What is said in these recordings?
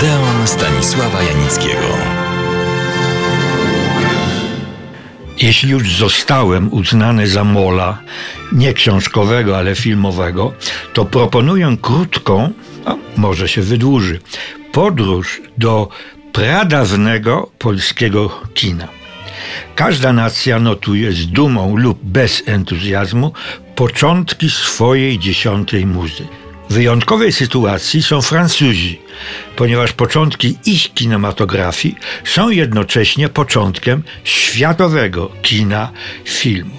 Odeon Stanisława Janickiego. Jeśli już zostałem uznany za mola, nie książkowego, ale filmowego, to proponuję krótką, a może się wydłuży, podróż do pradawnego polskiego kina. Każda nacja notuje z dumą lub bez entuzjazmu początki swojej dziesiątej muzy. Wyjątkowej sytuacji są Francuzi, ponieważ początki ich kinematografii są jednocześnie początkiem światowego kina filmu.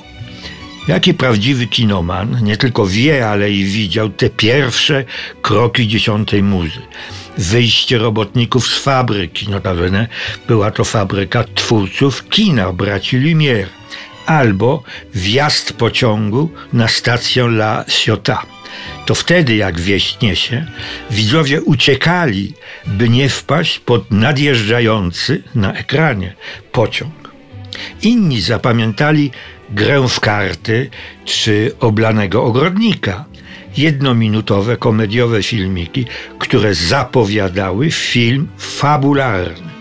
Jaki prawdziwy kinoman nie tylko wie, ale i widział te pierwsze kroki dziesiątej muzy. Wyjście robotników z fabryki, notabene była to fabryka twórców kina braci Lumière, albo wjazd pociągu na stację La Ciotat. To wtedy, jak wieść niesie, widzowie uciekali, by nie wpaść pod nadjeżdżający na ekranie pociąg. Inni zapamiętali grę w karty czy oblanego ogrodnika. Jednominutowe, komediowe filmiki, które zapowiadały film fabularny.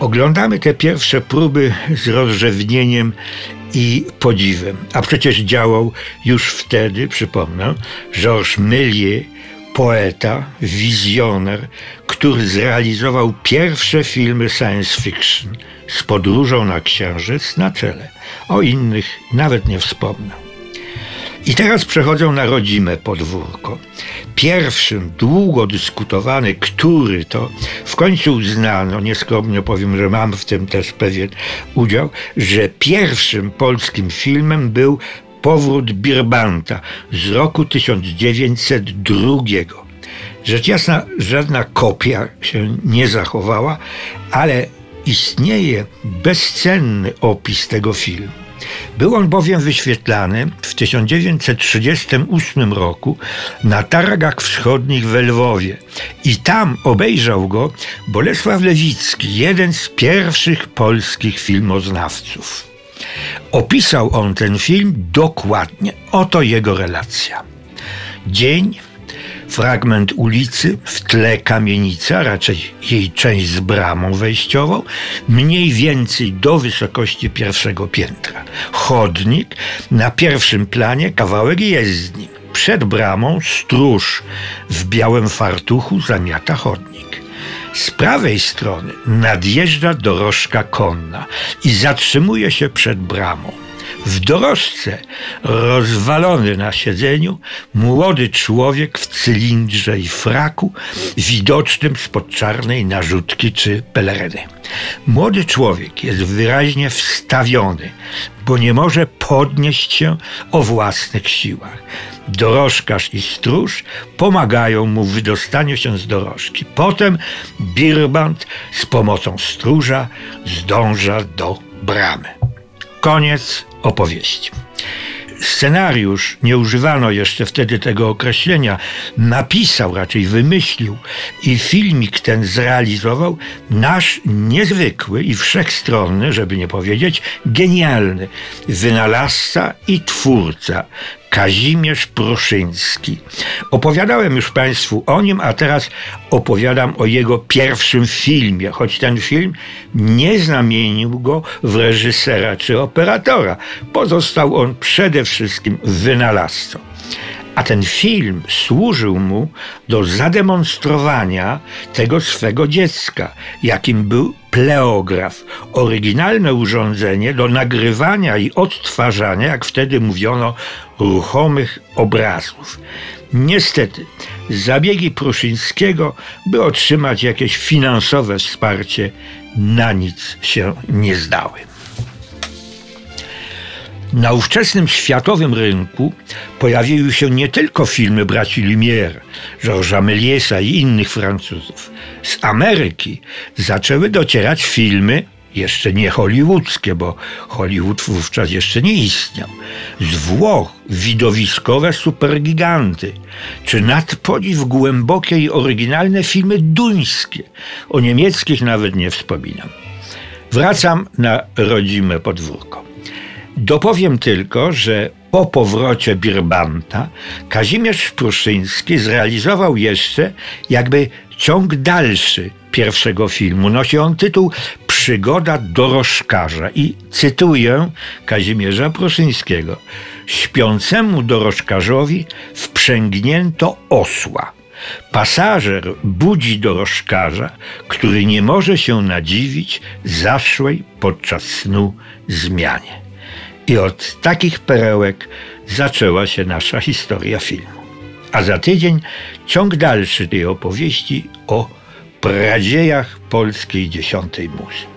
Oglądamy te pierwsze próby z rozrzewnieniem i podziwem. A przecież działał już wtedy, przypomnę, Georges Méliès, poeta, wizjoner, który zrealizował pierwsze filmy science fiction z podróżą na Księżyc na czele. O innych nawet nie wspomnę. I teraz przechodzą na rodzime podwórko. Pierwszym, długo dyskutowany, który to w końcu uznano, nieskromnie powiem, że mam w tym też pewien udział, że pierwszym polskim filmem był Powrót Birbanta z roku 1902. Rzecz jasna, żadna kopia się nie zachowała, ale istnieje bezcenny opis tego filmu. Był on bowiem wyświetlany w 1938 roku na targach wschodnich w Lwowie i tam obejrzał go Bolesław Lewicki, jeden z pierwszych polskich filmoznawców. Opisał on ten film dokładnie. Oto jego relacja. Dzień fragment ulicy, w tle kamienica, raczej jej część z bramą wejściową, mniej więcej do wysokości pierwszego piętra. Chodnik, na pierwszym planie kawałek jezdni. Przed bramą stróż w białym fartuchu zamiata chodnik. Z prawej strony nadjeżdża dorożka konna i zatrzymuje się przed bramą. W dorożce, rozwalony na siedzeniu, młody człowiek w cylindrze i fraku, widocznym spod czarnej narzutki czy peleryny. Młody człowiek jest wyraźnie wstawiony, bo nie może podnieść się o własnych siłach. Dorożkarz i stróż pomagają mu w wydostaniu się z dorożki. Potem Birbant z pomocą stróża zdąża do bramy. Koniec opowieści. Scenariusz, nie używano jeszcze wtedy tego określenia, napisał, raczej wymyślił i filmik ten zrealizował nasz niezwykły i wszechstronny, żeby nie powiedzieć genialny wynalazca i twórca Kazimierz Pruszyński. Opowiadałem już Państwu o nim, a teraz opowiadam o jego pierwszym filmie, choć ten film nie zamienił go w reżysera czy operatora. Pozostał on przede wszystkim wynalazcą. A ten film służył mu do zademonstrowania tego swego dziecka, jakim był pleograf, oryginalne urządzenie do nagrywania i odtwarzania, jak wtedy mówiono, ruchomych obrazów. Niestety, zabiegi Pruszyńskiego, by otrzymać jakieś finansowe wsparcie, na nic się nie zdały. Na ówczesnym światowym rynku pojawiły się nie tylko filmy braci Lumière, Georgesa Mélièsa i innych Francuzów. Z Ameryki zaczęły docierać filmy jeszcze nie hollywoodzkie, bo Hollywood wówczas jeszcze nie istniał. Z Włoch widowiskowe supergiganty, czy nad podziw głębokie i oryginalne filmy duńskie. O niemieckich nawet nie wspominam. Wracam na rodzime podwórko. Dopowiem tylko, że po powrocie Birbanta Kazimierz Pruszyński zrealizował jeszcze jakby ciąg dalszy pierwszego filmu. Nosi on tytuł Przygoda dorożkarza i cytuję Kazimierza Pruszyńskiego. Śpiącemu dorożkarzowi wprzęgnięto osła. Pasażer budzi dorożkarza, który nie może się nadziwić zaszłej podczas snu zmianie. I od takich perełek zaczęła się nasza historia filmu. A za tydzień ciąg dalszy tej opowieści o pradziejach polskiej dziesiątej muzy.